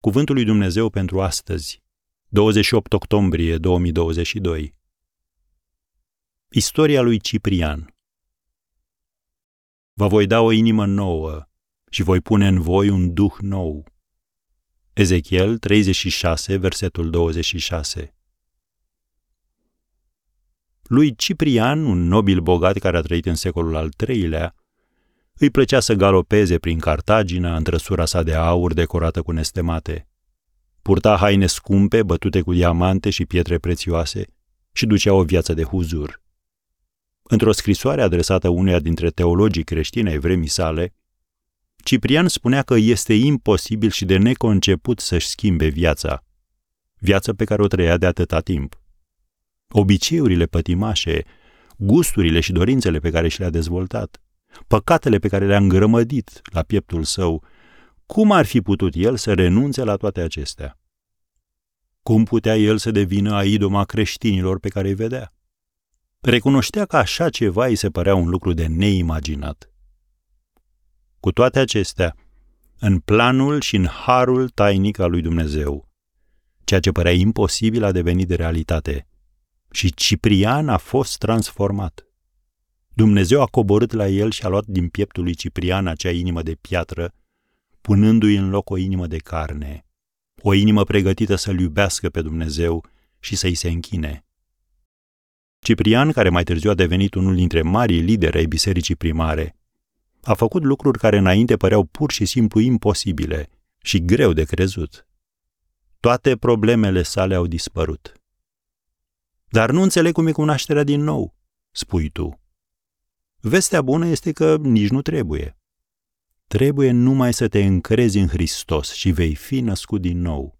Cuvântul lui Dumnezeu pentru astăzi, 28 octombrie 2022. Istoria lui Ciprian. Vă voi da o inimă nouă și voi pune în voi un duh nou. Ezechiel 36, versetul 26. Lui Ciprian, un nobil bogat care a trăit în secolul al III-lea, îi plăcea să galopeze prin Cartagina în trăsura sa de aur decorată cu nestemate. Purta haine scumpe, bătute cu diamante și pietre prețioase și ducea o viață de huzur. Într-o scrisoare adresată uneia dintre teologii creștini ai vremii sale, Ciprian spunea că este imposibil și de neconceput să-și schimbe viața, viața pe care o trăia de atâta timp. Obiceiurile pătimașe, gusturile și dorințele pe care și le-a dezvoltat, păcatele pe care le-a îngrămădit la pieptul său, cum ar fi putut el să renunțe la toate acestea? Cum putea el să devină aidoma creștinilor pe care îi vedea? Recunoștea că așa ceva îi se părea un lucru de neimaginat. Cu toate acestea, în planul și în harul tainic al lui Dumnezeu, ceea ce părea imposibil a devenit de realitate și Ciprian a fost transformat. Dumnezeu a coborât la el și a luat din pieptul lui Ciprian acea inimă de piatră, punându-i în loc o inimă de carne, o inimă pregătită să-L iubească pe Dumnezeu și să-i se închine. Ciprian, care mai târziu a devenit unul dintre marii lideri ai bisericii primare, a făcut lucruri care înainte păreau pur și simplu imposibile și greu de crezut. Toate problemele sale au dispărut. Dar nu înțeleg cum e cunoașterea din nou, spui tu. Vestea bună este că nici nu trebuie. Trebuie numai să te încrezi în Hristos și vei fi născut din nou.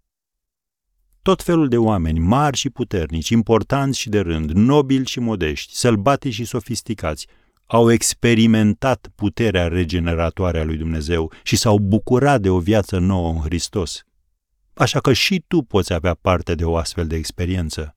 Tot felul de oameni, mari și puternici, importanți și de rând, nobili și modești, sălbatici și sofisticați, au experimentat puterea regeneratoare a lui Dumnezeu și s-au bucurat de o viață nouă în Hristos. Așa că și tu poți avea parte de o astfel de experiență.